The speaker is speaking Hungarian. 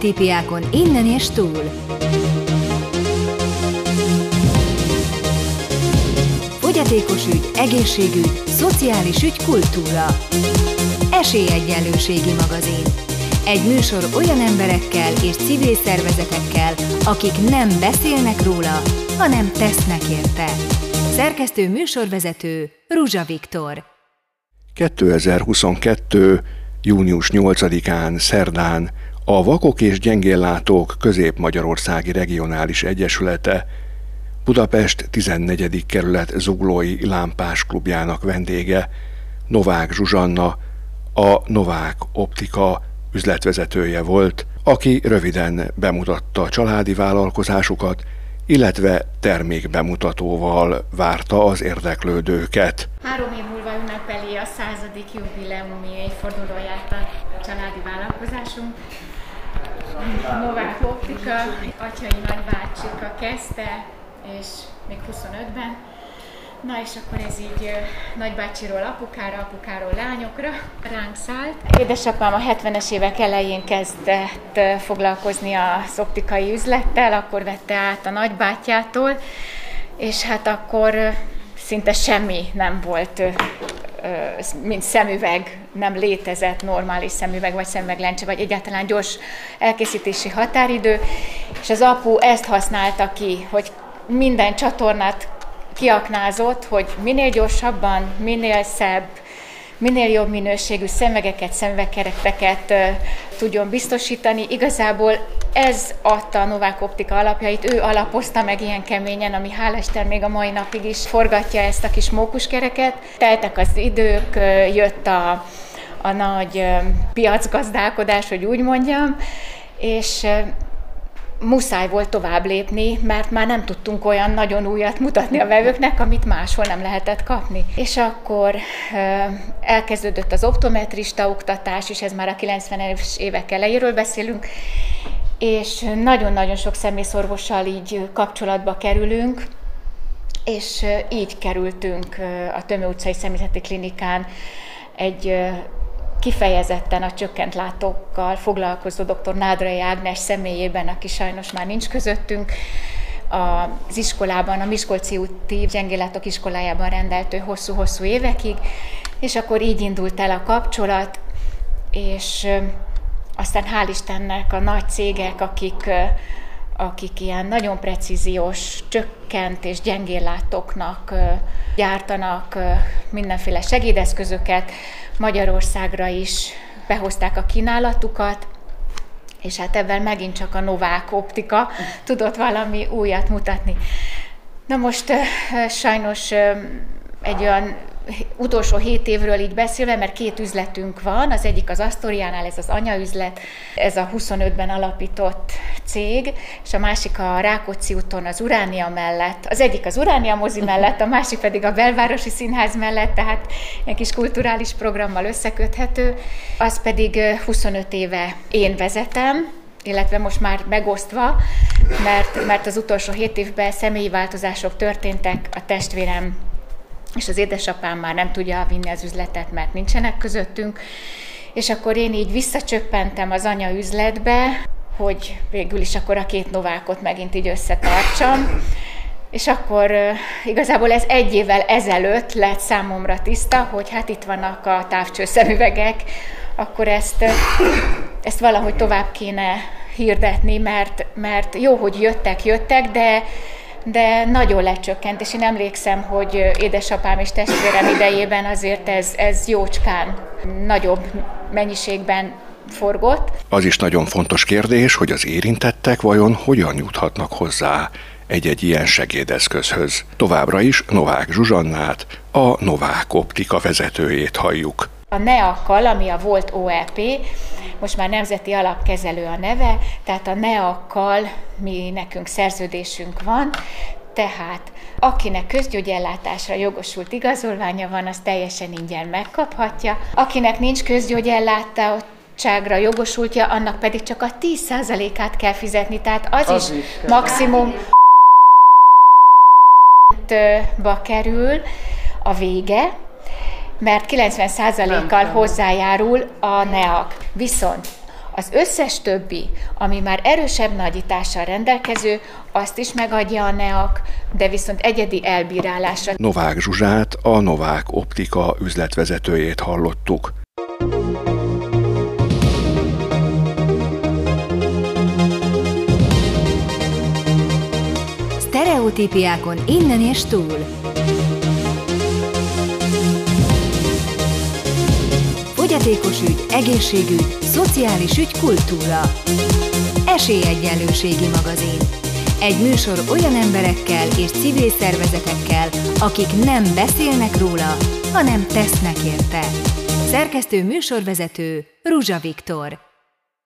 sztereotípiákon innen és túl. Fogyatékos ügy, egészségügy, szociális ügy, kultúra. Esélyegyenlőségi magazin. Egy műsor olyan emberekkel és civil szervezetekkel, akik nem beszélnek róla, hanem tesznek érte. Szerkesztő műsorvezető Ruzsa Viktor. 2022. június 8-án szerdán a Vakok és Gyengéllátók Közép-Magyarországi Regionális Egyesülete Budapest 14. kerület Zuglói Lámpás klubjának vendége Novák Zsuzsanna, a Novák Optika üzletvezetője volt, aki röviden bemutatta családi vállalkozásukat, illetve termékbemutatóval várta az érdeklődőket. Három év múlva ünnepeli a századik jubileumi évfordulóját a családi vállalkozásunk. Novák Optika, atyai nagybácsika kezdte, és még 25-ben. Na és akkor ez így nagybácsiról apukára, apukáról lányokra ránk szállt. Édesapám a 70-es évek elején kezdett foglalkozni az optikai üzlettel, akkor vette át a nagybátyjától, és hát akkor szinte semmi nem volt, mint szemüveg, nem létezett normális szemüveg, vagy szemüveglencse, vagy egyáltalán gyors elkészítési határidő, és az apu ezt használta ki, hogy minden csatornát kiaknázott, hogy minél gyorsabban, minél szebb, minél jobb minőségű szemvegeket, szemvegkereteket tudjon biztosítani. Igazából ez adta a Novák Optika alapjait, ő alapozta meg ilyen keményen, ami hál' Isten még a mai napig is forgatja ezt a kis mókuskereket. Teltek az idők, jött a, a nagy piacgazdálkodás, hogy úgy mondjam, és muszáj volt tovább lépni, mert már nem tudtunk olyan nagyon újat mutatni a vevőknek, amit máshol nem lehetett kapni. És akkor elkezdődött az optometrista oktatás, és ez már a 90-es évek elejéről beszélünk, és nagyon-nagyon sok személyszorvossal így kapcsolatba kerülünk, és így kerültünk a Tömő utcai személyzeti klinikán egy kifejezetten a csökkent látókkal foglalkozó dr. Nádrai Ágnes személyében, aki sajnos már nincs közöttünk, az iskolában, a Miskolci úti gyengélátok iskolájában rendelt ő hosszú-hosszú évekig, és akkor így indult el a kapcsolat, és aztán hál' Istennek a nagy cégek, akik, akik ilyen nagyon precíziós, csökkent és gyengéllátóknak gyártanak mindenféle segédeszközöket, Magyarországra is behozták a kínálatukat, és hát ebben megint csak a Novák optika tudott valami újat mutatni. Na most sajnos egy olyan utolsó hét évről így beszélve, mert két üzletünk van, az egyik az Asztoriánál, ez az anyaüzlet, ez a 25-ben alapított cég, és a másik a Rákóczi úton az Uránia mellett, az egyik az Uránia mozi mellett, a másik pedig a Belvárosi Színház mellett, tehát egy kis kulturális programmal összeköthető, az pedig 25 éve én vezetem, illetve most már megosztva, mert, mert az utolsó hét évben személyi változások történtek, a testvérem és az édesapám már nem tudja vinni az üzletet, mert nincsenek közöttünk, és akkor én így visszacsöppentem az anya üzletbe, hogy végül is akkor a két novákot megint így összetartsam, és akkor igazából ez egy évvel ezelőtt lett számomra tiszta, hogy hát itt vannak a távcsőszemüvegek, akkor ezt, ezt valahogy tovább kéne hirdetni, mert, mert jó, hogy jöttek, jöttek, de de nagyon lecsökkent, és én emlékszem, hogy édesapám és testvérem idejében azért ez, ez jócskán nagyobb mennyiségben forgott. Az is nagyon fontos kérdés, hogy az érintettek vajon hogyan juthatnak hozzá egy-egy ilyen segédeszközhöz. Továbbra is Novák Zsuzsannát, a Novák Optika vezetőjét halljuk. A NEAK-kal, ami a volt OEP, most már Nemzeti Alapkezelő a neve, tehát a NEAK-kal mi nekünk szerződésünk van, tehát akinek közgyógyellátásra jogosult igazolványa van, az teljesen ingyen megkaphatja. Akinek nincs közgyógyellátáságra jogosultja, annak pedig csak a 10%-át kell fizetni, tehát az, az is, is maximum ba kerül a vége, mert 90%-kal hozzájárul a NEAK. Viszont Az összes többi, ami már erősebb nagyítással rendelkező, azt is megadja a NEAK, de viszont egyedi elbírálásra. Novák Zsuzsát, a Novák Optika üzletvezetőjét hallottuk. Sztereotípiákon innen és túl. Fogyatékos ügy, egészségügy, szociális ügy, kultúra. Esélyegyenlőségi magazin. Egy műsor olyan emberekkel és civil szervezetekkel, akik nem beszélnek róla, hanem tesznek érte. Szerkesztő műsorvezető Ruzsa Viktor.